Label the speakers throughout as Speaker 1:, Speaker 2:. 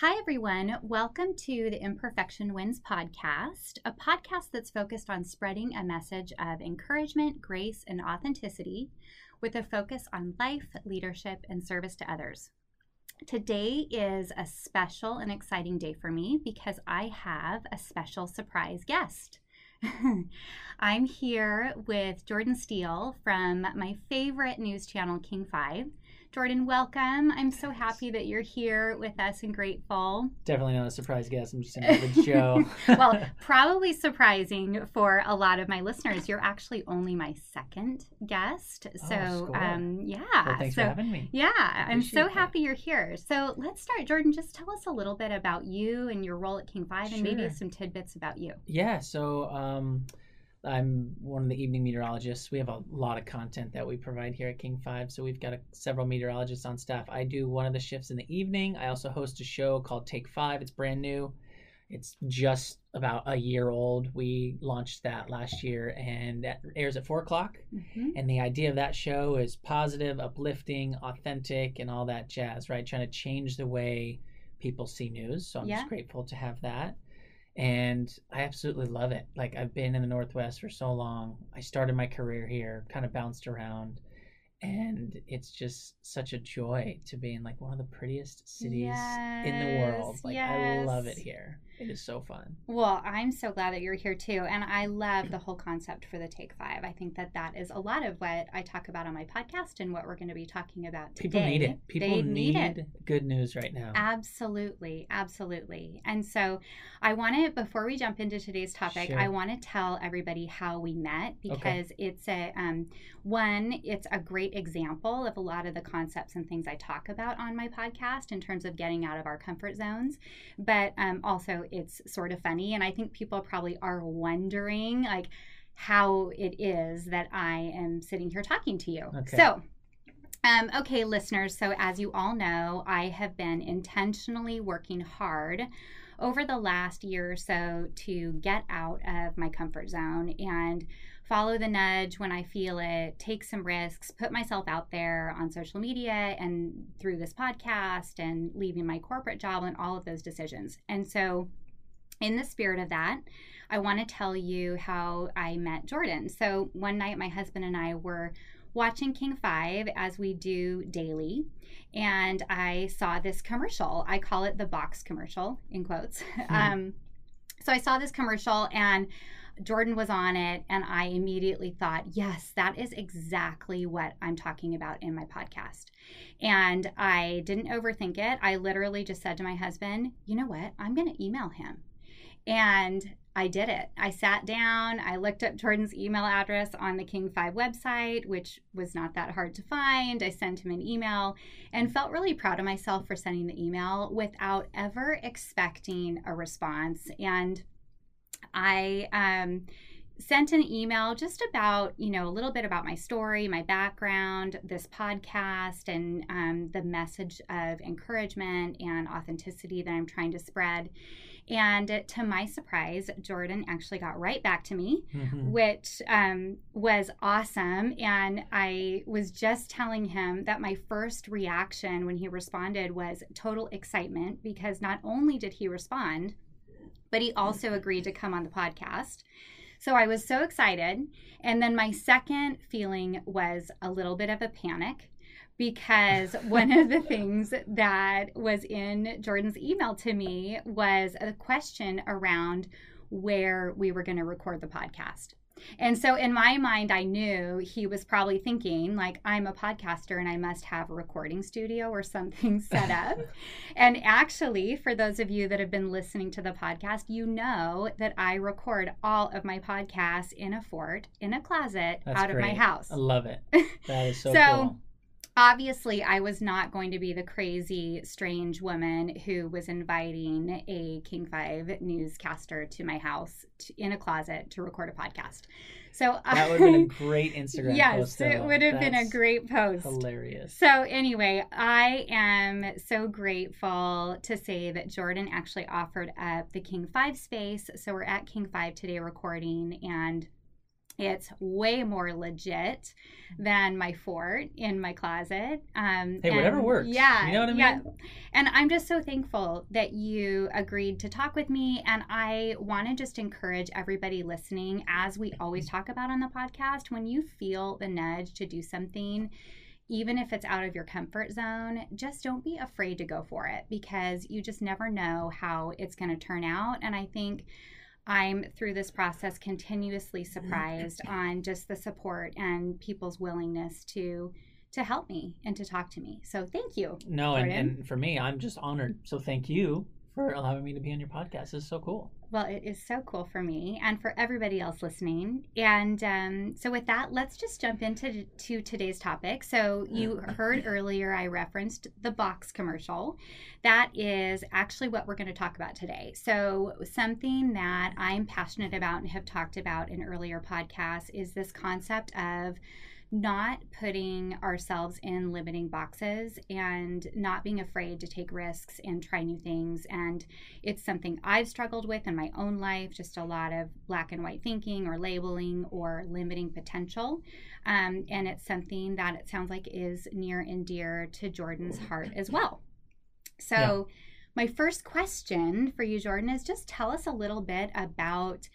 Speaker 1: Hi, everyone. Welcome to the Imperfection Wins podcast, a podcast that's focused on spreading a message of encouragement, grace, and authenticity with a focus on life, leadership, and service to others. Today is a special and exciting day for me because I have a special surprise guest. I'm here with Jordan Steele from my favorite news channel, King 5. Jordan, welcome. I'm so happy that you're here with us and grateful.
Speaker 2: Definitely not a surprise guest. I'm just an average Joe.
Speaker 1: well, probably surprising for a lot of my listeners. You're actually only my second guest.
Speaker 2: Oh,
Speaker 1: So,
Speaker 2: score.
Speaker 1: um, yeah.
Speaker 2: Well, thanks
Speaker 1: so,
Speaker 2: for having me.
Speaker 1: yeah, I'm so
Speaker 2: that.
Speaker 1: happy you're here. So let's start, Jordan. Just tell us a little bit about you and your role at King Five, and maybe some tidbits about you.
Speaker 2: Yeah, so um, I'm one of the evening meteorologists. We have a lot of content that we provide here at King 5, so we've got a, several meteorologists on staff. I do one of the shifts in the evening. I also host a show called Take 5. It's brand new. It's just about a year old. We launched that last year and that airs at 4 o'clock.
Speaker 1: Mhm.
Speaker 2: And the idea of that show is positive, uplifting, authentic, and all that jazz, right? Trying to change the way people see news. So I'm
Speaker 1: Yeah.
Speaker 2: just grateful to have that. And I absolutely love it. Like, I've been in the Northwest for so long. I started my career here, kind of bounced around. And it's just such a joy to be in like one of the prettiest cities in the world.
Speaker 1: Yes,
Speaker 2: Like, I love it here. It is so fun.
Speaker 1: Well, I'm so glad that you're here too. And I love the whole concept for the Take Five. I think that that is a lot of what I talk about on my podcast and what we're going to be talking about today.
Speaker 2: People need it. People
Speaker 1: They
Speaker 2: need,
Speaker 1: it.
Speaker 2: good news right now.
Speaker 1: Absolutely, absolutely. And so I want to, before we jump into today's topic,
Speaker 2: Sure.
Speaker 1: I want to tell everybody how we met because it's a, um, one, it's a great example of a lot of the concepts and things I talk about on my podcast in terms of getting out of our comfort zones. But um, also, it's sort of funny. And I think people probably are wondering, like, how it is that I am sitting here talking to you.
Speaker 2: Okay.
Speaker 1: So, um, okay, listeners. So, as you all know, I have been intentionally working hard over the last year or so to get out of my comfort zone and follow the nudge when I feel it, take some risks, put myself out there on social media and through this podcast and leaving my corporate job and all of those decisions. And so, in the spirit of that, I want to tell you how I met Jordan. So, one night, my husband and I were watching King 5 as we do daily, and I saw this commercial. I call it the box commercial, in quotes. um, so, I saw this commercial, and Jordan was on it, and I immediately thought, yes, that is exactly what I'm talking about in my podcast. And I didn't overthink it. I literally just said to my husband, you know what? I'm going to email him. And I did it. I sat down, I looked up Jordan's email address on the King 5 website, which was not that hard to find. I sent him an email and felt really proud of myself for sending the email without ever expecting a response. And I um, sent an email just about, you know, a little bit about my story, my background, this podcast, and um, the message of encouragement and authenticity that I'm trying to spread. And to my surprise, Jordan actually got right back to me,
Speaker 2: Mhm.
Speaker 1: which um, was awesome. And I was just telling him that my first reaction when he responded was total excitement because not only did he respond, but he also agreed to come on the podcast. So I was so excited. And then my second feeling was a little bit of a panic because one of the things that was in Jordan's email to me was a question around where we were going to record the podcast. And so in my mind, I knew he was probably thinking, like, I'm a podcaster and I must have a recording studio or something set up. and actually, for those of you that have been listening to the podcast, you know that I record all of my podcasts in a fort, in a closet,
Speaker 2: That's
Speaker 1: out of my house
Speaker 2: I love it. That is so,
Speaker 1: So,
Speaker 2: cool.
Speaker 1: Obviously i was not going to be the crazy strange woman who was inviting a king 5 newscaster to my house to, in a closet to record a podcast so
Speaker 2: That uh, would have been a great Instagram
Speaker 1: yes
Speaker 2: post.
Speaker 1: it would have been a great post
Speaker 2: Hilarious.
Speaker 1: so anyway i am so grateful to say that jordan actually offered up the king 5 space so we're at king 5 today recording and It's way more legit than my fort in my closet. Um,
Speaker 2: Hey, whatever works.
Speaker 1: Yeah,
Speaker 2: You know what I
Speaker 1: yeah.
Speaker 2: mean?
Speaker 1: And I'm just so thankful that you agreed to talk with me. And I want to just encourage everybody listening, as we always talk about on the podcast, when you feel the nudge to do something, even if it's out of your comfort zone, just don't be afraid to go for it because you just never know how it's going to turn out. And I think I'm through this process continuously oh, surprised on just the support and people's willingness to to help me and to talk to me. So thank you.
Speaker 2: No, and, and for me, I'm just honored. So thank you for allowing me to be on your podcast. This is so cool.
Speaker 1: Well, it is so cool for me and for everybody else listening. And um, so, with that, let's just jump into to today's topic. So, you heard earlier I referenced the box commercial. That is actually what we're going to talk about today. So, something that I'm passionate about and have talked about in earlier podcasts is this concept of not putting ourselves in limiting boxes and not being afraid to take risks and try new things and it's something I've struggled with in my own life, just a lot of black and white thinking or labeling or limiting potential. Um, and it's something that it sounds like is near and dear to Jordan's heart as well. So, my first question for you, Jordan, is just tell us a little bit about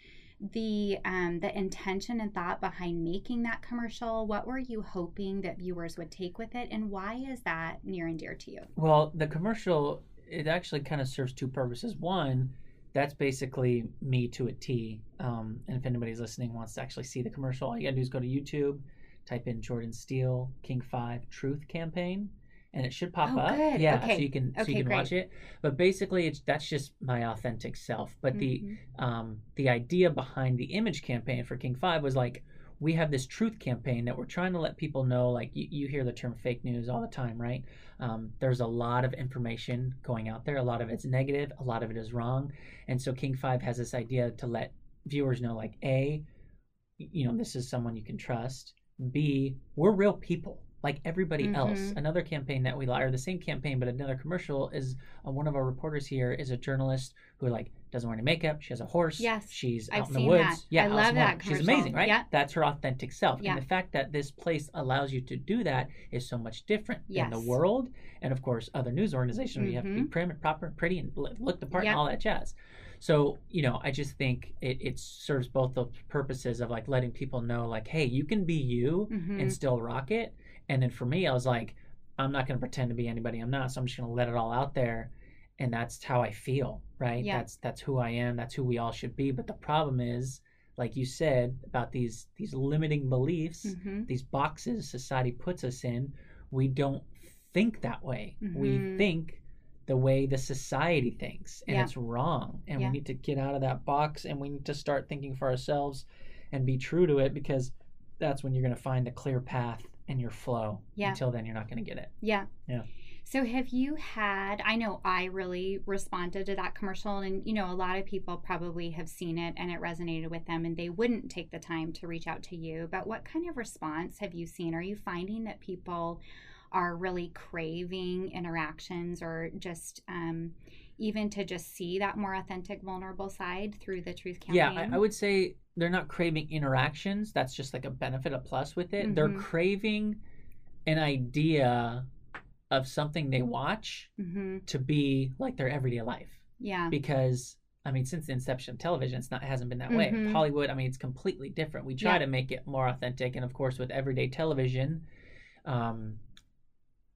Speaker 1: the um, the intention and thought behind making that commercial. What were you hoping that viewers would take with it, and why is that near and dear to you?
Speaker 2: Well, the commercial it actually kind of serves two purposes. One, that's basically me to a T. Um, and if anybody's listening wants to actually see the commercial, all you gotta do is go to YouTube, type in Jordan Steele King Five Truth Campaign, and it should pop
Speaker 1: Oh,
Speaker 2: up.
Speaker 1: good.
Speaker 2: Yeah,
Speaker 1: Okay.
Speaker 2: so you can so
Speaker 1: Okay,
Speaker 2: you can
Speaker 1: great.
Speaker 2: watch it. But basically, it's that's just my authentic self. But the
Speaker 1: Mhm.
Speaker 2: um, the idea behind the image campaign for King Five was like we have this truth campaign that we're trying to let people know. Like you, you hear the term fake news all the time, right? Um, there's a lot of information going out there. A lot of it's negative. A lot of it is wrong. And so King Five has this idea to let viewers know, like a, you know, this is someone you can trust. B, we're real people. Like everybody else.
Speaker 1: Mhm.
Speaker 2: Another campaign that we or the same campaign, but another commercial is uh, one of our reporters here is a journalist who like doesn't wear any makeup. She has a horse.
Speaker 1: Yes,
Speaker 2: she's
Speaker 1: I've
Speaker 2: out in the woods.
Speaker 1: that.
Speaker 2: Yeah,
Speaker 1: I love that.
Speaker 2: She's amazing, right?
Speaker 1: Yeah.
Speaker 2: That's her authentic self.
Speaker 1: Yeah.
Speaker 2: And the fact that this place allows you to do that is so much different than the world, and of course other news organizations where you have to be
Speaker 1: Mhm.
Speaker 2: prim and proper, and pretty, and look the part,
Speaker 1: Yeah.
Speaker 2: and all that jazz. So you know, I just think it, it serves both the purposes of like letting people know, like, hey, you can be you
Speaker 1: Mhm.
Speaker 2: and still rock it. And then for me, I was like, I'm not going to pretend to be anybody I'm not. So I'm just going to let it all out there. And that's how I feel, right?
Speaker 1: Yeah.
Speaker 2: That's that's who I am. That's who we all should be. But the problem is, like you said about these these limiting beliefs,
Speaker 1: Mhm.
Speaker 2: these boxes society puts us in, we don't think that way. We
Speaker 1: Mhm.
Speaker 2: think the way the society thinks, and
Speaker 1: Yeah.
Speaker 2: it's wrong. And
Speaker 1: Yeah.
Speaker 2: we need to get out of that box, and we need to start thinking for ourselves and be true to it because that's when you're going to find a clear path in your flow.
Speaker 1: Yeah.
Speaker 2: Until then, you're not going to get it.
Speaker 1: Yeah.
Speaker 2: Yeah.
Speaker 1: So have you had I know I really responded to that commercial and you know a lot of people probably have seen it and it resonated with them and they wouldn't take the time to reach out to you. But what kind of response have you seen? Are you finding that people are really craving interactions or just um, even to just see that more authentic, vulnerable side through the truth campaign?
Speaker 2: Yeah, I, I would say they're not craving interactions. That's just like a benefit, a plus with it. They're
Speaker 1: Mhm.
Speaker 2: craving an idea of something they watch
Speaker 1: hmm
Speaker 2: to be like their everyday life.
Speaker 1: Yeah.
Speaker 2: Because I mean, since the inception of television, it's not it hasn't been that way.
Speaker 1: Mhm.
Speaker 2: Hollywood, I mean, it's completely different. We try
Speaker 1: Yeah.
Speaker 2: to make it more authentic, and of course, with everyday television, um,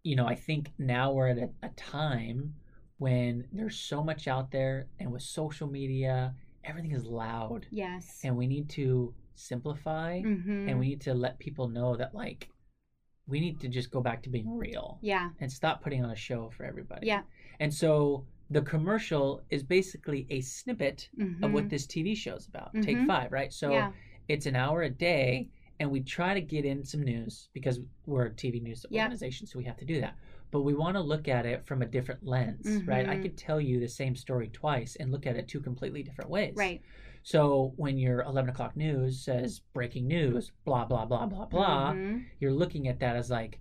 Speaker 2: you know, I think now we're at a, a time when there's so much out there, and with social media, everything is loud,
Speaker 1: Yes.
Speaker 2: and we need to simplify,
Speaker 1: mm-hmm.
Speaker 2: and we need to let people know that like we need to just go back to being real
Speaker 1: Yeah.
Speaker 2: and stop putting on a show for everybody.
Speaker 1: Yeah.
Speaker 2: And so the commercial is basically a snippet of
Speaker 1: Mhm.
Speaker 2: what this TV show is about. Take
Speaker 1: Mhm.
Speaker 2: five, right? So
Speaker 1: yeah.
Speaker 2: it's an hour a day, and we try to get in some news because we're a TV news organization, so we have to do that. But we want to look at it from a different lens, right? I
Speaker 1: Mhm.
Speaker 2: could tell you the same story twice and look at it two completely different ways.
Speaker 1: Right.
Speaker 2: So when your 11 o'clock news says breaking news, blah, blah, blah, blah, blah,
Speaker 1: Mhm.
Speaker 2: you're looking at that as like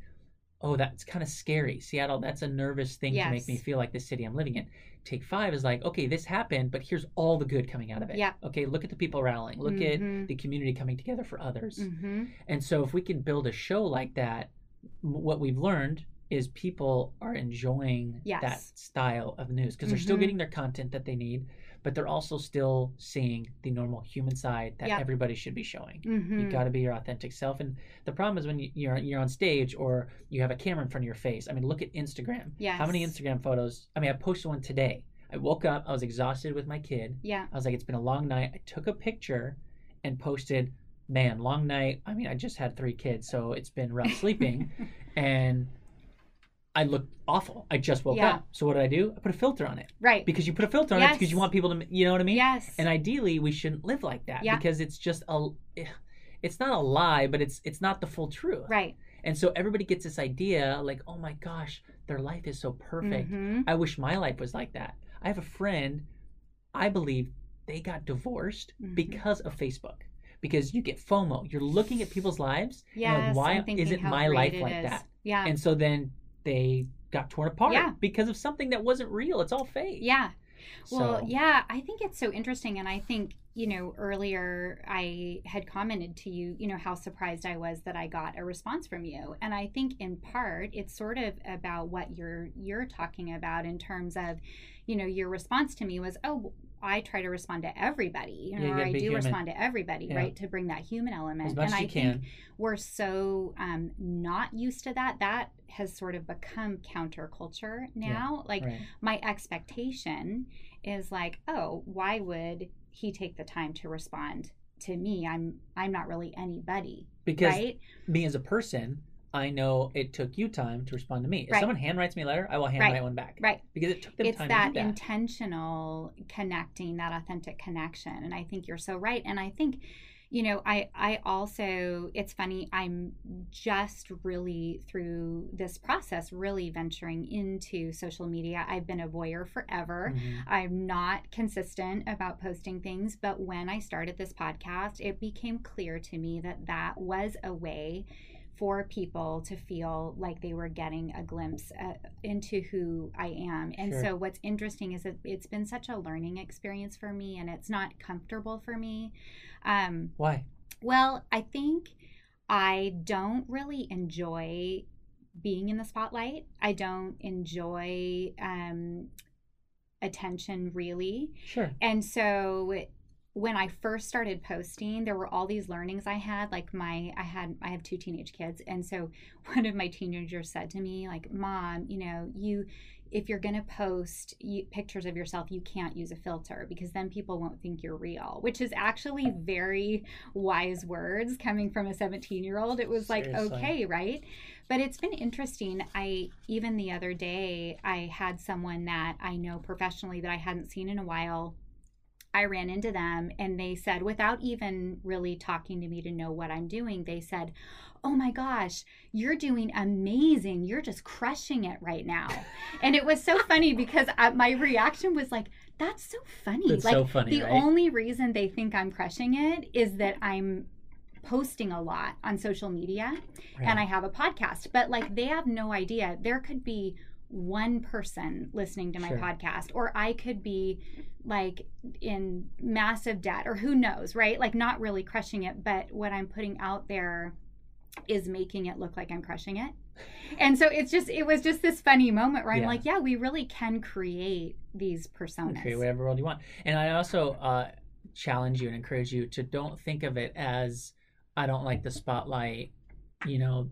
Speaker 2: oh, that's kind of scary. Seattle, that's a nervous thing to make me feel like the city I'm living in. Take five is like, okay, this happened, but here's all the good coming out of it.
Speaker 1: Yeah.
Speaker 2: Okay, look at the people rallying. Look
Speaker 1: Mhm.
Speaker 2: at the community coming together for others.
Speaker 1: hmm
Speaker 2: And so if we can build a show like that, what we've learned is people are enjoying
Speaker 1: Yes.
Speaker 2: that style of news because they're still
Speaker 1: Mhm.
Speaker 2: getting their content that they need, but they're also still seeing the normal human side that
Speaker 1: Yep.
Speaker 2: everybody should be showing.
Speaker 1: hmm
Speaker 2: You got to be your authentic self. And the problem is when you, you're you're on stage or you have a camera in front of your face. I mean, look at Instagram. How many Instagram photos? I mean, I posted one today. I woke up. I was exhausted with my kid.
Speaker 1: Yeah.
Speaker 2: I was like, it's been a long night. I took a picture and posted. Man, long night. I mean, I just had three kids, so it's been rough sleeping, and I looked awful. I just woke
Speaker 1: Yeah.
Speaker 2: up. So what did I do? I put a filter on it
Speaker 1: right.
Speaker 2: because you put a filter on it because you want people to, you know what I mean?
Speaker 1: yes.
Speaker 2: And ideally, we shouldn't live like that
Speaker 1: Yeah.
Speaker 2: because it's just a, it's not a lie, but it's it's not the full truth.
Speaker 1: right.
Speaker 2: And so everybody gets this idea like, oh my gosh, their life is so perfect.
Speaker 1: Mhm.
Speaker 2: I wish my life was like that. I have a friend, I believe they got divorced
Speaker 1: Mhm.
Speaker 2: because of Facebook. Because you get FOMO. You're looking at people's lives. and like, why isn't my life like
Speaker 1: is.
Speaker 2: that?
Speaker 1: Yeah.
Speaker 2: And so then they got torn apart
Speaker 1: Yeah.
Speaker 2: because of something that wasn't real. It's all fake.
Speaker 1: yeah. Well,
Speaker 2: So-
Speaker 1: yeah, I think it's so interesting. And I think, you know, earlier I had commented to you, you know, how surprised I was that I got a response from you. And I think in part it's sort of about what you're you're talking about in terms of, you know, your response to me was, oh, I try to respond to everybody, you
Speaker 2: Yeah,
Speaker 1: know,
Speaker 2: you
Speaker 1: or I do
Speaker 2: human.
Speaker 1: respond to everybody,
Speaker 2: Yeah.
Speaker 1: right? To bring that human element. And I
Speaker 2: you
Speaker 1: think we're so um, not used to that. That has sort of become counterculture now. Like
Speaker 2: right.
Speaker 1: my expectation is like, oh, why would he take the time to respond to me? I'm I'm not really anybody,
Speaker 2: Because
Speaker 1: right?
Speaker 2: me as a person, I know it took you time to respond to me. If
Speaker 1: Right.
Speaker 2: someone handwrites me a letter, I will handwrite
Speaker 1: Right.
Speaker 2: one back.
Speaker 1: Right.
Speaker 2: Because it took them
Speaker 1: It's
Speaker 2: time
Speaker 1: that,
Speaker 2: to do that.
Speaker 1: intentional connecting, that authentic connection, and I think you're so right. And I think, you know, I I also it's funny. I'm just really through this process, really venturing into social media. I've been a voyeur forever.
Speaker 2: Mhm.
Speaker 1: I'm not consistent about posting things, but when I started this podcast, it became clear to me that that was a way for people to feel like they were getting a glimpse uh, into who I am. And
Speaker 2: Sure.
Speaker 1: so, what's interesting is that it's been such a learning experience for me, and it's not comfortable for me. Um,
Speaker 2: Why?
Speaker 1: well, I think I don't really enjoy being in the spotlight. I don't enjoy um, attention really.
Speaker 2: Sure.
Speaker 1: And so when I first started posting, there were all these learnings I had. Like my, I had, I have two teenage kids, and so one of my teenagers said to me, like, "Mom, you know, you." If you're to post you, pictures of yourself, you can't use a filter because then people won't think you're real, which is actually very wise words coming from a 17 year old. It was like,
Speaker 2: Seriously.
Speaker 1: okay, right? But it's been interesting. I even the other day, I had someone that I know professionally that I hadn't seen in a while. I ran into them and they said, without even really talking to me to know what I'm doing, they said, Oh my gosh, you're doing amazing. You're just crushing it right now. and it was so funny because I, my reaction was like, That's so funny.
Speaker 2: That's
Speaker 1: like,
Speaker 2: so funny,
Speaker 1: the
Speaker 2: right?
Speaker 1: only reason they think I'm crushing it is that I'm posting a lot on social media and I have a podcast. But like they have no idea. There could be one person listening to my
Speaker 2: Sure.
Speaker 1: podcast, or I could be like in massive debt, or who knows, right? Like not really crushing it, but what I'm putting out there is making it look like I'm crushing it. And so it's just, it was just this funny moment where I'm
Speaker 2: Yeah.
Speaker 1: like, yeah, we really can create these personas.
Speaker 2: create whatever world you want. And I also uh, challenge you and encourage you to don't think of it as I don't like the spotlight. You know,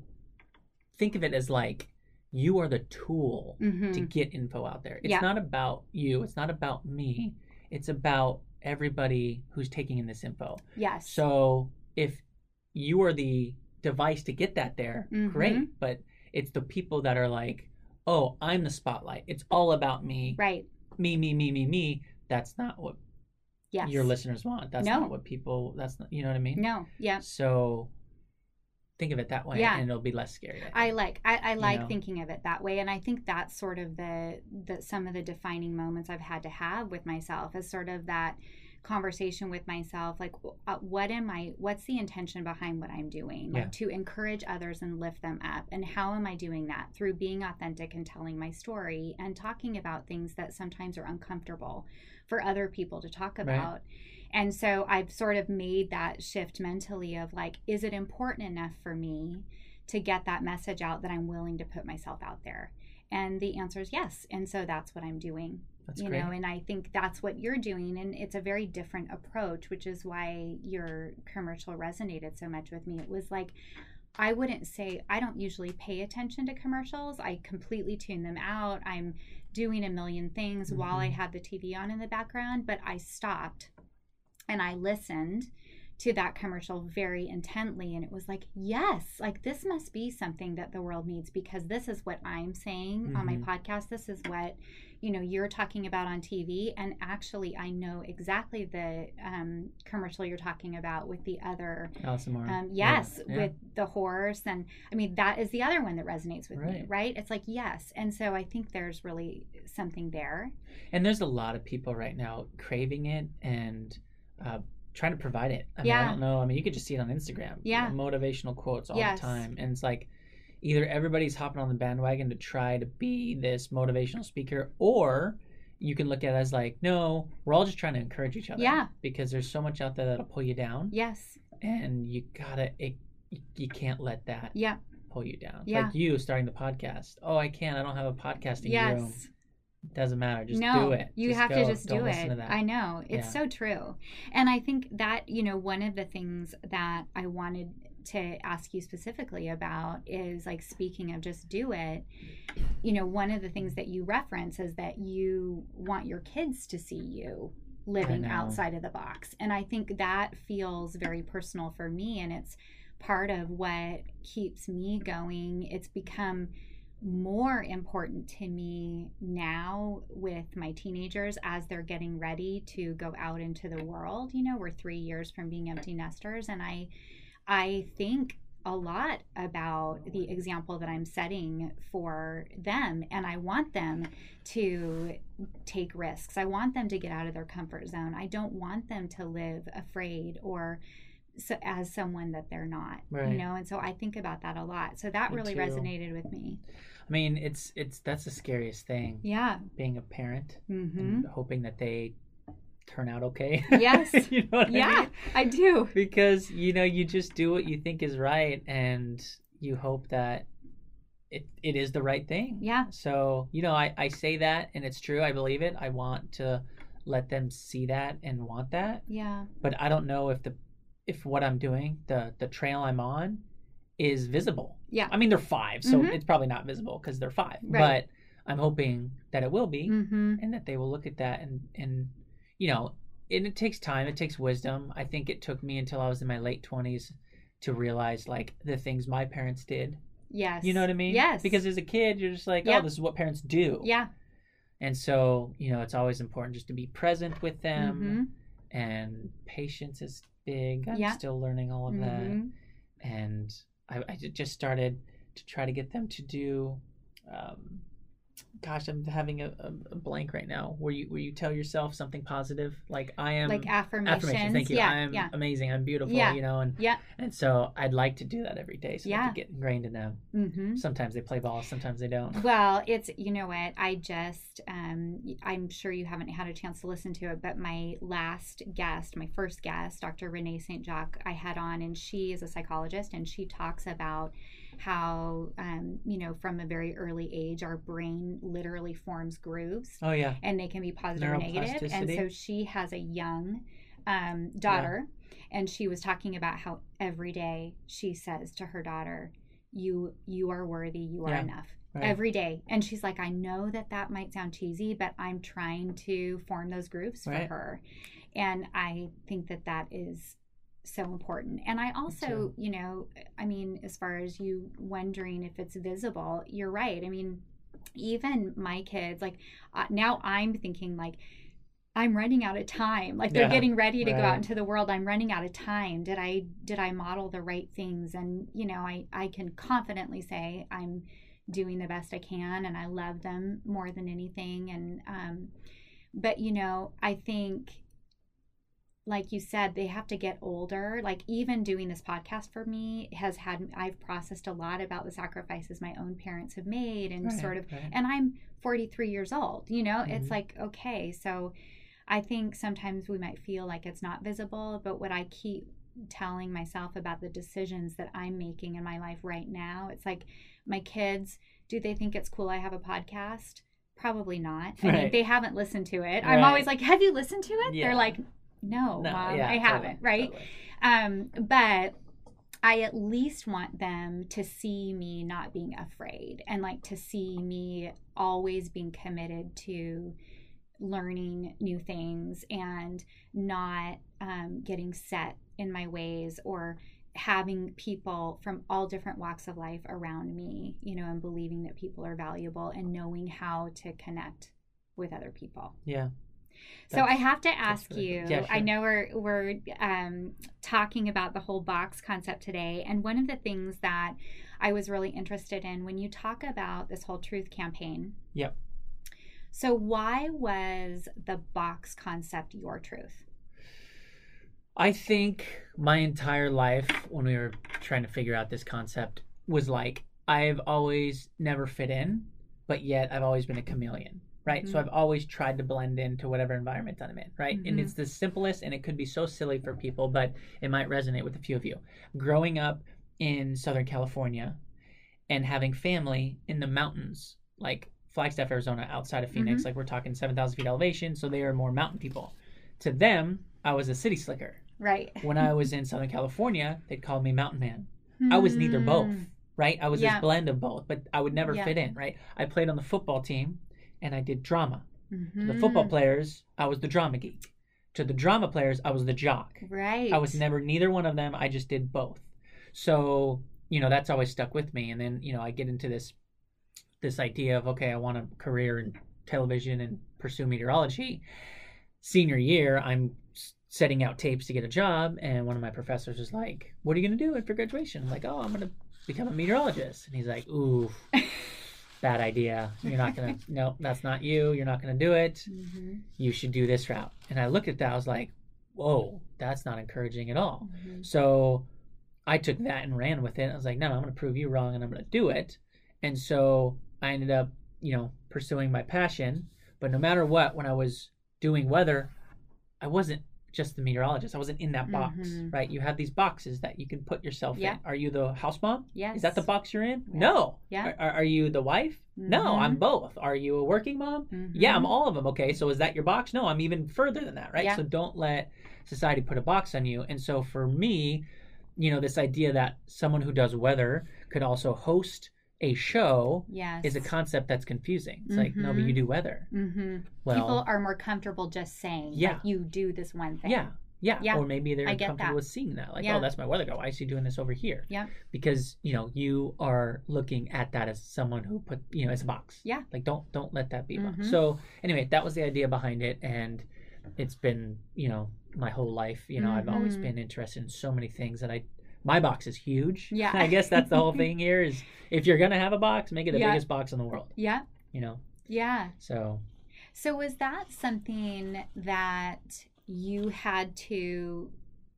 Speaker 2: think of it as like you are the tool
Speaker 1: Mhm.
Speaker 2: to get info out there. It's
Speaker 1: Yeah.
Speaker 2: not about you. It's not about me. It's about everybody who's taking in this info.
Speaker 1: Yes.
Speaker 2: So if you are the device to get that there,
Speaker 1: Mhm.
Speaker 2: great. But it's the people that are like, oh, I'm the spotlight. It's all about me
Speaker 1: right.
Speaker 2: me, me, me, me, me, that's not what
Speaker 1: Yes.
Speaker 2: your listeners want. That's
Speaker 1: No.
Speaker 2: not what people. That's not. You know what I mean?
Speaker 1: No. Yeah.
Speaker 2: So think of it that way,
Speaker 1: Yeah.
Speaker 2: and it'll be less scary.
Speaker 1: I
Speaker 2: think.
Speaker 1: like I, I
Speaker 2: You
Speaker 1: like
Speaker 2: know?
Speaker 1: thinking of it that way, and I think that's sort of the the some of the defining moments I've had to have with myself is sort of that conversation with myself like uh, what am i what's the intention behind what i'm doing
Speaker 2: Yeah.
Speaker 1: like to encourage others and lift them up and how am i doing that through being authentic and telling my story and talking about things that sometimes are uncomfortable for other people to talk
Speaker 2: Right.
Speaker 1: And so i've sort of made that shift mentally of like is it important enough for me to get that message out that i'm willing to put myself out there? And the answer is yes. And so that's what i'm doing
Speaker 2: That's
Speaker 1: you
Speaker 2: great.
Speaker 1: know and i think that's what you're doing. And it's a very different approach which is why your commercial resonated so much with me. It was like i wouldn't say i don't usually pay attention to commercials. I completely tune them out. I'm doing a million things while i
Speaker 2: mm-hmm.
Speaker 1: have the tv on in the background but i stopped and i listened to that commercial very intently and it was like yes like this must be something that the world needs because this is what i'm saying on my
Speaker 2: Mhm.
Speaker 1: podcast. This is what you know you're talking about on tv and actually i know exactly the um, commercial you're talking about with the other um, yes
Speaker 2: yeah.
Speaker 1: with the horse. And i mean that is the other one that resonates with me
Speaker 2: Right.
Speaker 1: right? It's like yes. And so i think there's really something there.
Speaker 2: And there's a lot of people right now craving it and uh, trying to provide it. I mean, I don't know. I mean, you could just see it on Instagram. you
Speaker 1: Yeah.
Speaker 2: know, motivational quotes all
Speaker 1: Yes.
Speaker 2: the time. And it's like either everybody's hopping on the bandwagon to try to be this motivational speaker, or you can look at it as like, no, we're all just trying to encourage each other.
Speaker 1: Yeah.
Speaker 2: Because there's so much out there that'll pull you down.
Speaker 1: yes
Speaker 2: And you gotta, it, you- you can't let that
Speaker 1: yeah
Speaker 2: pull you down.
Speaker 1: Yeah.
Speaker 2: Like you starting the podcast. Oh, I can't. I don't have a podcasting room. Doesn't matter. Just
Speaker 1: no,
Speaker 2: do it.
Speaker 1: You
Speaker 2: Just
Speaker 1: have
Speaker 2: go.
Speaker 1: to just
Speaker 2: Don't
Speaker 1: do it. I know. It's
Speaker 2: Yeah.
Speaker 1: so true. And I think that, you know, one of the things that I wanted to ask you specifically about is like speaking of just do it. You know, one of the things that you reference is that you want your kids to see you living outside of the box. And I think that feels very personal for me and it's part of what keeps me going. It's become more important to me now with my teenagers as they're getting ready to go out into the world you know we're 3 years from being empty nesters and i i think a lot about the example that I'm setting for them and I want them to take risks. I want them to get out of their comfort zone. I don't want them to live afraid or so, as someone that they're not,
Speaker 2: Right.
Speaker 1: you know. And so I think about that a lot. So that
Speaker 2: Me
Speaker 1: really
Speaker 2: too.
Speaker 1: resonated with me.
Speaker 2: I mean, it's it's that's the scariest thing.
Speaker 1: Yeah.
Speaker 2: Being a parent
Speaker 1: Mm-hmm.
Speaker 2: and hoping that they turn out okay.
Speaker 1: Yes.
Speaker 2: you know what I
Speaker 1: Yeah,
Speaker 2: mean?
Speaker 1: I do.
Speaker 2: Because you know you just do what you think is right, and you hope that it it is the right thing.
Speaker 1: Yeah.
Speaker 2: So you know, I I say that, and it's true. I believe it. I want to let them see that and want that,
Speaker 1: Yeah.
Speaker 2: but I don't know if the if what I'm doing, the the trail I'm on, is visible.
Speaker 1: Yeah.
Speaker 2: I mean, they're five, so
Speaker 1: Mhm.
Speaker 2: it's probably not visible because they're five.
Speaker 1: Right.
Speaker 2: But I'm hoping that it will be,
Speaker 1: Mm-hmm.
Speaker 2: and that they will look at that and and you know, and it takes time. It takes wisdom. I think it took me until I was in my late twenties to realize like the things my parents did.
Speaker 1: Yes.
Speaker 2: You know what I mean?
Speaker 1: Yes.
Speaker 2: Because as a kid, you're just like,
Speaker 1: Yeah.
Speaker 2: oh, this is what parents do.
Speaker 1: Yeah.
Speaker 2: And so you know, it's always important just to be present with them,
Speaker 1: Mm-hmm.
Speaker 2: and patience is big. I'm
Speaker 1: Yeah.
Speaker 2: still learning all of that
Speaker 1: Mhm.
Speaker 2: and I, I just started to try to get them to do um, gosh i'm having a, a, blank right now where you where you tell yourself something positive like i am
Speaker 1: Like affirmations.
Speaker 2: affirmations thank you
Speaker 1: Yeah.
Speaker 2: i'm
Speaker 1: yeah.
Speaker 2: amazing i'm beautiful
Speaker 1: Yeah.
Speaker 2: you know and
Speaker 1: Yeah.
Speaker 2: and so i'd like to do that every day so
Speaker 1: Yeah.
Speaker 2: to get ingrained in them
Speaker 1: Mm-hmm.
Speaker 2: sometimes they play ball sometimes they don't
Speaker 1: Well, it's you know what I just um, I'm sure you haven't had a chance to listen to it, but my last guest, my first guest, Dr. Renee St. Jacques, I had on, and she is a psychologist, and she talks about how um, you know from a very early age our brain literally forms grooves,
Speaker 2: oh yeah
Speaker 1: and they can be positive or negative. And so she has a young um, daughter, and she was talking about how every day she says to her daughter, "You you are worthy. You are
Speaker 2: Yeah.
Speaker 1: enough."
Speaker 2: right.
Speaker 1: Every day, and she's like, "I know that that might sound cheesy, but I'm trying to form those grooves for
Speaker 2: Right.
Speaker 1: her," and I think that that is so important. And I also, you know, I mean, as far as you wondering if it's visible, you're right. I mean, even my kids, like uh, now I'm thinking like I'm running out of time. Like they're
Speaker 2: Yeah,
Speaker 1: getting ready to go out into the world. I'm running out of time. Did I did I model the right things? And you know, I I can confidently say I'm doing the best I can and I love them more than anything and um but you know, I think like you said, they have to get older. Like even doing this podcast for me has had I've processed a lot about the sacrifices my own parents have made and
Speaker 2: Right,
Speaker 1: sort of
Speaker 2: right.
Speaker 1: and I'm 43 years old. You know,
Speaker 2: Mhm.
Speaker 1: it's like okay, so I think sometimes we might feel like it's not visible, but what I keep telling myself about the decisions that I'm making in my life right now, it's like my kids, do they think it's cool I have a podcast? Probably not. I mean, they haven't listened to it. I'm always like, "Have you listened to it?"
Speaker 2: Yeah.
Speaker 1: They're like, "No,
Speaker 2: No,
Speaker 1: mom,
Speaker 2: yeah,
Speaker 1: I haven't." Right?
Speaker 2: totally.
Speaker 1: Um, but I at least want them to see me not being afraid and like to see me always being committed to learning new things and not um, getting set in my ways or having people from all different walks of life around me, you know, and believing that people are valuable and knowing how to connect with other people.
Speaker 2: Yeah.
Speaker 1: So
Speaker 2: That's-
Speaker 1: I have to ask
Speaker 2: really
Speaker 1: you.
Speaker 2: Yeah,
Speaker 1: I know we're we're um, talking about the whole box concept today, and one of the things that I was really interested in when you talk about this whole truth campaign.
Speaker 2: Yep.
Speaker 1: So why was the box concept your truth?
Speaker 2: I think my entire life, when we were trying to figure out this concept, was like I've always never fit in, but yet I've always been a chameleon, right? So
Speaker 1: Mhm.
Speaker 2: I've always tried to blend into whatever environment I'm in, right? And
Speaker 1: Mhm.
Speaker 2: it's the simplest, and it could be so silly for people, but it might resonate with a few of you. Growing up in Southern California and having family in the mountains, like Flagstaff, Arizona, outside of Phoenix, like we're talking 7,000 feet elevation, so they are more mountain people. To them, I was a city slicker
Speaker 1: Right.
Speaker 2: when I was in Southern California, they'd call me mountain man. I was neither both,
Speaker 1: Hmm.
Speaker 2: right? I was
Speaker 1: Yeah.
Speaker 2: this blend of both, but I would never
Speaker 1: Yeah.
Speaker 2: fit in, right? I played on the football team and I did drama. To the football mm-hmm. players, I was the drama geek. To the drama players, I was the jock.
Speaker 1: Right.
Speaker 2: I was never neither one of them. I just did both. So, you know, that's always stuck with me. And then, you know, I get into this this idea of okay, I want a career in television and pursue meteorology. Senior year, I'm setting out tapes to get a job, and one of my professors was like, "What are you going to do after graduation?" I'm like, "Oh, I'm going to become a meteorologist." And he's like, "Ooh, bad idea. You're not going to. No, that's not you. You're not going to do it.
Speaker 1: Mhm.
Speaker 2: You should do this route." And I looked at that. I was like, "Whoa, that's not encouraging at all."
Speaker 1: Mhm.
Speaker 2: So I took that and ran with it. I was like, no, I'm going to prove you wrong and I'm going to do it. And so I ended up, you know, pursuing my passion. But no matter what, when I was doing weather, I wasn't just the meteorologist. I wasn't in that box,
Speaker 1: Mhm.
Speaker 2: right? You have these boxes that you can put yourself
Speaker 1: Yeah.
Speaker 2: in. Are you the house mom?
Speaker 1: Yes.
Speaker 2: Is that the box you're in?
Speaker 1: Yeah.
Speaker 2: No.
Speaker 1: Yeah.
Speaker 2: Are, are you the wife? No, I'm both. Are you a working mom?
Speaker 1: Mhm.
Speaker 2: Yeah, I'm all of them. Okay, so is that your box? No, I'm even further than that, right?
Speaker 1: Yeah.
Speaker 2: So don't let society put a box on you. And so for me, you know, this idea that someone who does weather could also host a show
Speaker 1: Yes.
Speaker 2: is a concept that's confusing. It's like, no, but you do weather.
Speaker 1: Mm-hmm.
Speaker 2: Well,
Speaker 1: People are more comfortable just saying,
Speaker 2: Yeah.
Speaker 1: like, you do this one thing.
Speaker 2: yeah, yeah,
Speaker 1: Yeah,
Speaker 2: Or maybe they're comfortable
Speaker 1: that.
Speaker 2: with seeing that. Like,
Speaker 1: Yeah.
Speaker 2: oh, that's my weather guy. Why is he doing this over here?
Speaker 1: Yeah.
Speaker 2: Because, you know, you are looking at that as someone who put, you know, as a box.
Speaker 1: Yeah.
Speaker 2: Like, don't don't let that be a box.
Speaker 1: Mhm.
Speaker 2: So anyway, that was the idea behind it. And it's been, you know, my whole life. You know, I've always been interested in so many things that I my box is huge.
Speaker 1: Yeah.
Speaker 2: I guess that's the whole thing here is if you're gonna have a box, make it the
Speaker 1: Yeah.
Speaker 2: biggest box in the world.
Speaker 1: Yeah.
Speaker 2: You know.
Speaker 1: Yeah.
Speaker 2: So
Speaker 1: So was that something that you had to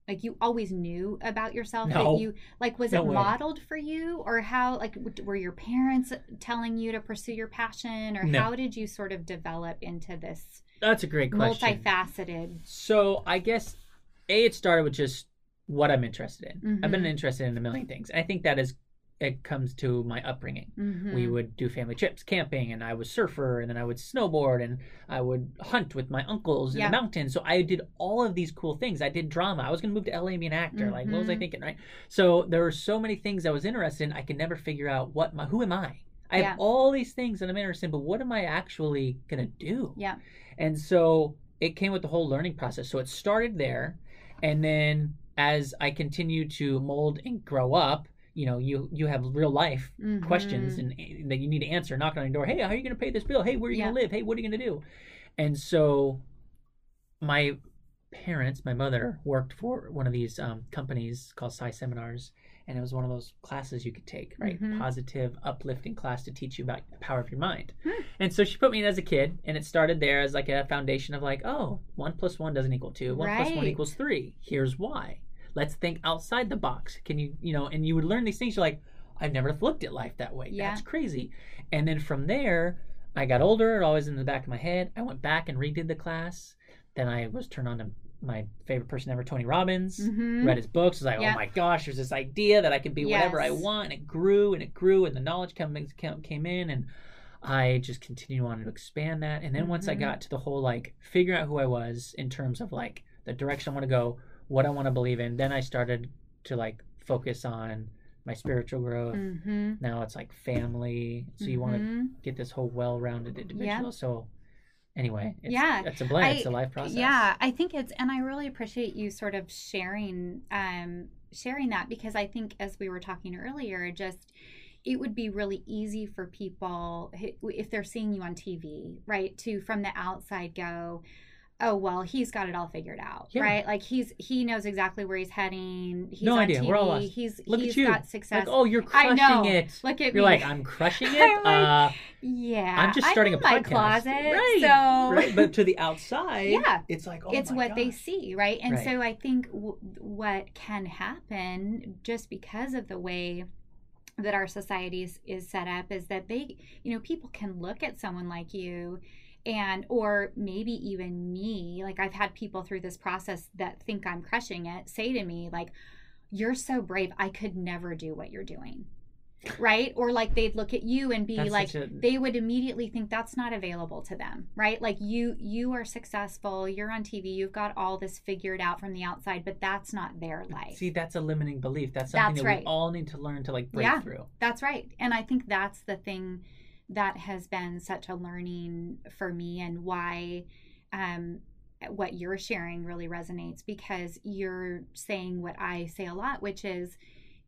Speaker 1: like you always knew about yourself
Speaker 2: No.
Speaker 1: that you like was
Speaker 2: No
Speaker 1: it
Speaker 2: way.
Speaker 1: modeled for you or how like were your parents telling you to pursue your passion or
Speaker 2: No.
Speaker 1: how did you sort of develop into this
Speaker 2: that's a great question.
Speaker 1: multifaceted
Speaker 2: So I guess a it started with just what I'm interested in. I've been
Speaker 1: Mhm.
Speaker 2: interested in a million things. And I think that is it comes to my upbringing.
Speaker 1: Mhm.
Speaker 2: We would do family trips, camping, and I was surfer, and then I would snowboard, and I would hunt with my uncles in
Speaker 1: Yeah.
Speaker 2: the mountains. So I did all of these cool things. I did drama. I was going to move to LA and be an actor. Like, what was I
Speaker 1: Mhm.
Speaker 2: thinking, right? So there were so many things I was interested in. I could never figure out what my who am I. I
Speaker 1: Yeah.
Speaker 2: have all these things that I'm interested in, but what am I actually going to do?
Speaker 1: yeah
Speaker 2: And so it came with the whole learning process. So it started there, and then as I continue to mold and grow up, you know, you you have real life questions
Speaker 1: Mhm.
Speaker 2: and that you need to answer. Knock on your door. Hey, how are you going to pay this bill? Hey, where are you
Speaker 1: Yeah.
Speaker 2: going to live? Hey, what are you going to do? And so my parents, my mother worked for one of these um, companies called PSI Seminars, and it was one of those classes you could take, right?
Speaker 1: Mhm.
Speaker 2: Positive, uplifting class to teach you about the power of your mind.
Speaker 1: Hmm.
Speaker 2: And so she put me in as a kid, and it started there as like a foundation of like, oh, one plus one doesn't equal two. One plus one equals three. Here's why. Let's think outside the box. Can you, you know, and you would learn these things. You're like, I've never looked at life that way.
Speaker 1: Yeah.
Speaker 2: That's crazy. And then from there, I got older. It always in the back of my head. I went back and redid the class. Then I was turned on to my favorite person ever, Tony Robbins
Speaker 1: Mhm.
Speaker 2: read his books. Was like,
Speaker 1: Yeah.
Speaker 2: oh my gosh, there's this idea that I can be whatever I want. And it grew and it grew, and the knowledge came came came in, and I just continued wanting to expand that. And then once I got to the whole like figuring out who I was in terms of like the direction I want to go, what I want to believe in, then I started to like focus on my spiritual growth.
Speaker 1: Mhm.
Speaker 2: Now it's like family. So you want to
Speaker 1: Mhm.
Speaker 2: get this whole well-rounded individual. So anyway, it's,
Speaker 1: Yeah.
Speaker 2: it's a blend.
Speaker 1: I-
Speaker 2: it's a life process.
Speaker 1: Yeah, I think it's, and I really appreciate you sort of sharing, um, sharing that because I think as we were talking earlier, just it would be really easy for people if they're seeing you on TV, right, to from the outside go, oh well, he's got it all figured out,
Speaker 2: Yeah.
Speaker 1: right? Like he's he knows exactly where he's heading. He's
Speaker 2: No idea.
Speaker 1: TV.
Speaker 2: We're all lost.
Speaker 1: He's
Speaker 2: Look at you.
Speaker 1: got success.
Speaker 2: Like, oh, you're crushing it.
Speaker 1: Look at
Speaker 2: You're
Speaker 1: me.
Speaker 2: like, I'm crushing it.
Speaker 1: I'm like,
Speaker 2: uh,
Speaker 1: yeah,
Speaker 2: I'm just starting
Speaker 1: in
Speaker 2: a podcast.
Speaker 1: closet,
Speaker 2: Right,
Speaker 1: so
Speaker 2: right. But to the outside,
Speaker 1: Yeah.
Speaker 2: it's like, oh
Speaker 1: it's what they see right and
Speaker 2: Right.
Speaker 1: so i think w- what can happen just because of the way that our society is, is set up is that they you know people can look at someone like you and or maybe even me like i've had people through this process that think i'm crushing it say to me like you're so brave i could never do what you're doing right or like they'd look at you and be
Speaker 2: That's
Speaker 1: like
Speaker 2: a-
Speaker 1: they would immediately think that's not available to them right like you you are successful you're on tv you've got all this figured out from the outside but that's not their life
Speaker 2: See, that's a limiting belief. That's something
Speaker 1: That's
Speaker 2: that
Speaker 1: right.
Speaker 2: we all need to learn to like break
Speaker 1: Yeah.
Speaker 2: through.
Speaker 1: that's right and i think that's the thing that has been such a learning for me and why um what you're sharing really resonates because you're saying what i say a lot which is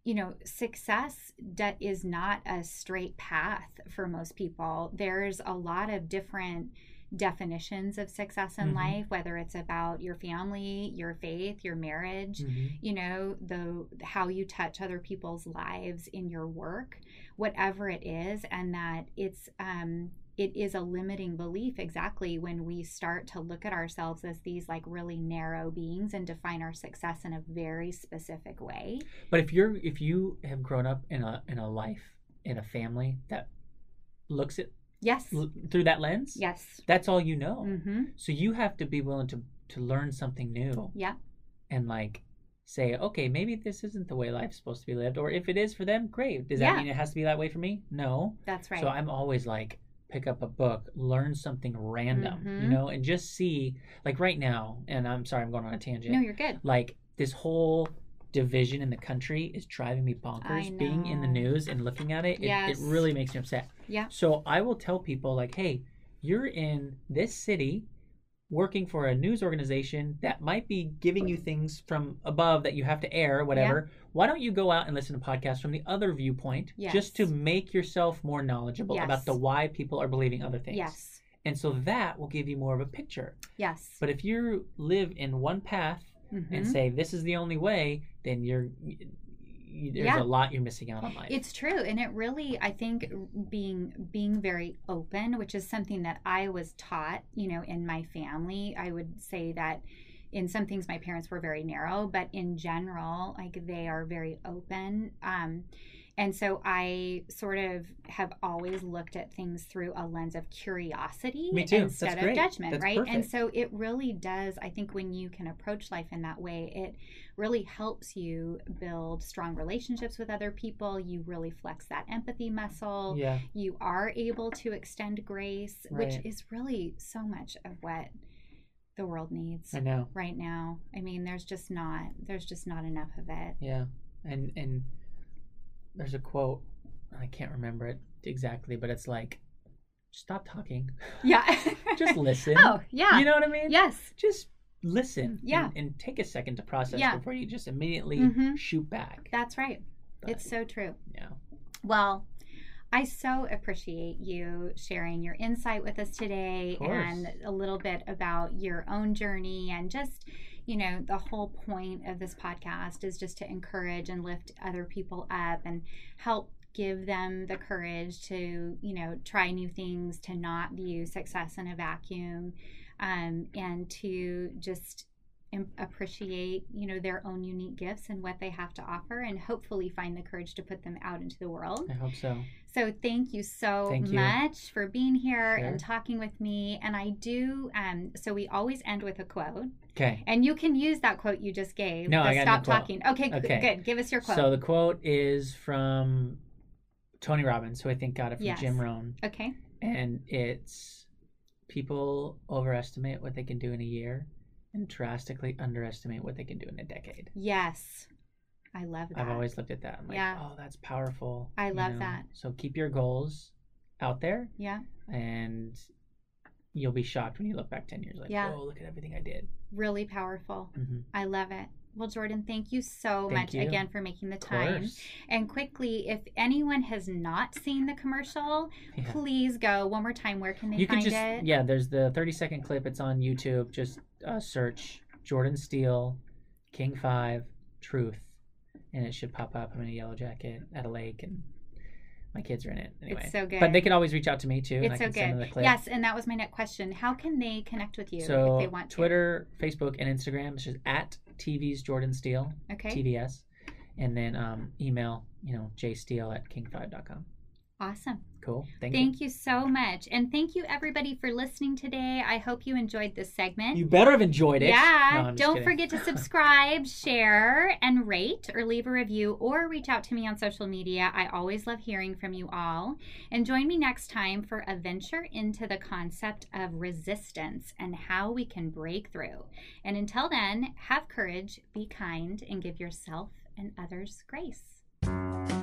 Speaker 1: you know success de- is not a straight path for most people. There's a lot of different definitions of success in
Speaker 2: Mhm.
Speaker 1: life whether it's about your family your faith your marriage
Speaker 2: Mhm.
Speaker 1: you know the how you touch other people's lives in your work whatever it is and that it's um it is a limiting belief exactly when we start to look at ourselves as these like really narrow beings and define our success in a very specific way
Speaker 2: But if you're if you have grown up in a in a life in a family that looks at
Speaker 1: yes
Speaker 2: l- through that lens,
Speaker 1: yes
Speaker 2: that's all you know.
Speaker 1: mm-hmm
Speaker 2: So you have to be willing to to learn something new
Speaker 1: yeah
Speaker 2: and like say, okay, maybe this isn't the way life's supposed to be lived, or if it is for them, great. Does that mean it has to be that way for me? No.
Speaker 1: that's right
Speaker 2: So I'm always like, pick up a book, learn something random, you
Speaker 1: Mhm.
Speaker 2: know, and just see, like right now, and I'm sorry, I'm going on a tangent.
Speaker 1: no you're good
Speaker 2: Like this whole division in the country is driving me bonkers. Being in the news and looking at it, it, it really makes me upset.
Speaker 1: Yeah.
Speaker 2: So I will tell people, like, hey, you're in this city working for a news organization that might be giving you things from above that you have to air, whatever. Why don't you go out and listen to podcasts from the other viewpoint just to make yourself more knowledgeable
Speaker 1: Yes.
Speaker 2: about the why people are believing other things?
Speaker 1: yes
Speaker 2: And so that will give you more of a picture.
Speaker 1: yes
Speaker 2: But if you live in one path and
Speaker 1: Mhm.
Speaker 2: say this is the only way, then you're there's
Speaker 1: Yeah.
Speaker 2: a lot you're missing out on life.
Speaker 1: It's true, and it really, I think, being being very open, which is something that I was taught, you know, in my family. I would say that in some things my parents were very narrow, but in general, like they are very open. Um, and so I sort of have always looked at things through a lens of curiosity
Speaker 2: too. That's
Speaker 1: instead of
Speaker 2: great.
Speaker 1: judgment,
Speaker 2: That's
Speaker 1: right? And so it really does. I think when you can approach life in that way, it really helps you build strong relationships with other people. You really flex that empathy muscle.
Speaker 2: yeah,
Speaker 1: You are able to extend grace, which is really so much of what the world needs
Speaker 2: I know.
Speaker 1: right now. I mean, there's just not there's just not enough of it.
Speaker 2: Yeah, and and there's a quote I can't remember it exactly, but it's like, stop talking,
Speaker 1: Yeah.
Speaker 2: just listen.
Speaker 1: oh, yeah.
Speaker 2: You know what I mean?
Speaker 1: yes.
Speaker 2: Just listen.
Speaker 1: Yeah.
Speaker 2: And, and take a second to process
Speaker 1: Yeah.
Speaker 2: before you just immediately
Speaker 1: Mhm.
Speaker 2: shoot back.
Speaker 1: That's right.
Speaker 2: But,
Speaker 1: It's so true.
Speaker 2: yeah.
Speaker 1: Well, I so appreciate you sharing your insight with us today and a little bit about your own journey and just, you know, the whole point of this podcast is just to encourage and lift other people up and help give them the courage to, you know, try new things, to not view success in a vacuum, um, and to just appreciate, you know, their own unique gifts and what they have to offer, and hopefully find the courage to put them out into the world.
Speaker 2: I hope so.
Speaker 1: So thank you so
Speaker 2: Thank you.
Speaker 1: much for being here
Speaker 2: Sure.
Speaker 1: and talking with me. And I do. Um, so we always end with a quote,
Speaker 2: Okay.
Speaker 1: and you can use that quote you just gave.
Speaker 2: No, I got
Speaker 1: stop
Speaker 2: no quote.
Speaker 1: talking. Okay, g-
Speaker 2: Okay.
Speaker 1: good. Give us your quote.
Speaker 2: So the quote is from Tony Robbins, who I think got it from
Speaker 1: Yes.
Speaker 2: Jim Rohn,
Speaker 1: okay.
Speaker 2: and it's people overestimate what they can do in a year and drastically underestimate what they can do in a decade.
Speaker 1: Yes, I love that.
Speaker 2: I've always looked at that. I'm like,
Speaker 1: Yeah.
Speaker 2: oh, that's powerful.
Speaker 1: I
Speaker 2: you
Speaker 1: love that.
Speaker 2: So keep your goals out there,
Speaker 1: Yeah,
Speaker 2: and you'll be shocked when you look back ten years. Like,
Speaker 1: Yeah.
Speaker 2: whoa, look at everything I did.
Speaker 1: really powerful.
Speaker 2: hmm
Speaker 1: I love it. Well, Jordan, thank you so
Speaker 2: Thank
Speaker 1: much
Speaker 2: you.
Speaker 1: again for making the time. And quickly, if anyone has not seen the commercial,
Speaker 2: Yeah.
Speaker 1: please go one more time. Where can they
Speaker 2: you can
Speaker 1: find
Speaker 2: just
Speaker 1: it?
Speaker 2: yeah there's the 30 second clip it's on youtube just uh, search jordan steele king 5 truth and it should pop up i'm in a yellow jacket at a lake and my kids are in it anyway
Speaker 1: It's so good.
Speaker 2: but they can always reach out to me too and
Speaker 1: It's
Speaker 2: i
Speaker 1: so
Speaker 2: can send them
Speaker 1: good. Yes, and that was my next question. How can they connect with you
Speaker 2: so
Speaker 1: if they want to?
Speaker 2: twitter facebook and instagram it's just at tv's jordan steele
Speaker 1: Okay.
Speaker 2: tvs and then um, email you know jsteele at king5.com
Speaker 1: Awesome.
Speaker 2: cool thank, you
Speaker 1: Thank you so much. And thank you everybody for listening today. I hope you enjoyed this segment.
Speaker 2: you better have enjoyed it
Speaker 1: Yeah.
Speaker 2: No,
Speaker 1: Don't forget to subscribe, share, and rate or leave a review or reach out to me on social media. I always love hearing from you all. And join me next time for a venture into the concept of resistance and how we can break through. And until then, have courage, be kind, and give yourself and others grace.